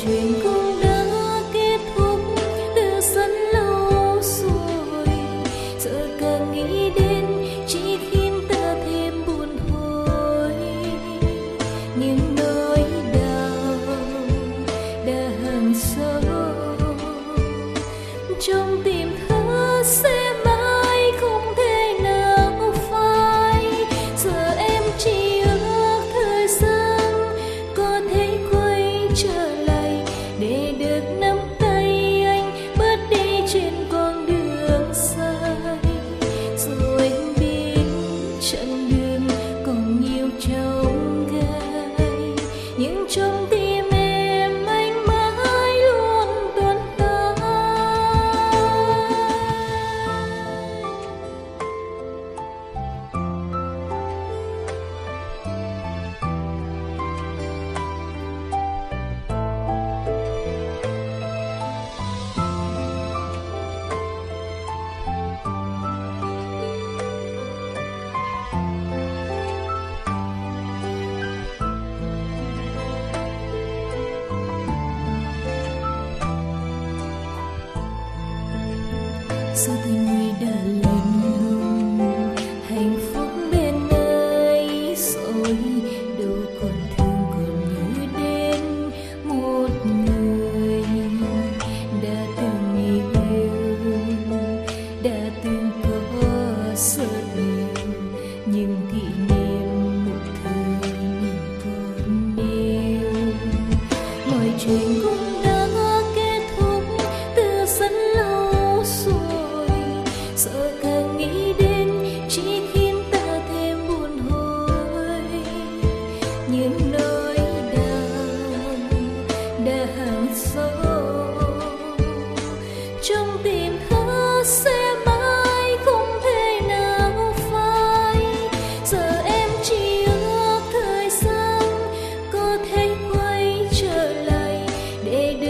军歌 sao tình người đã lên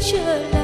trở lại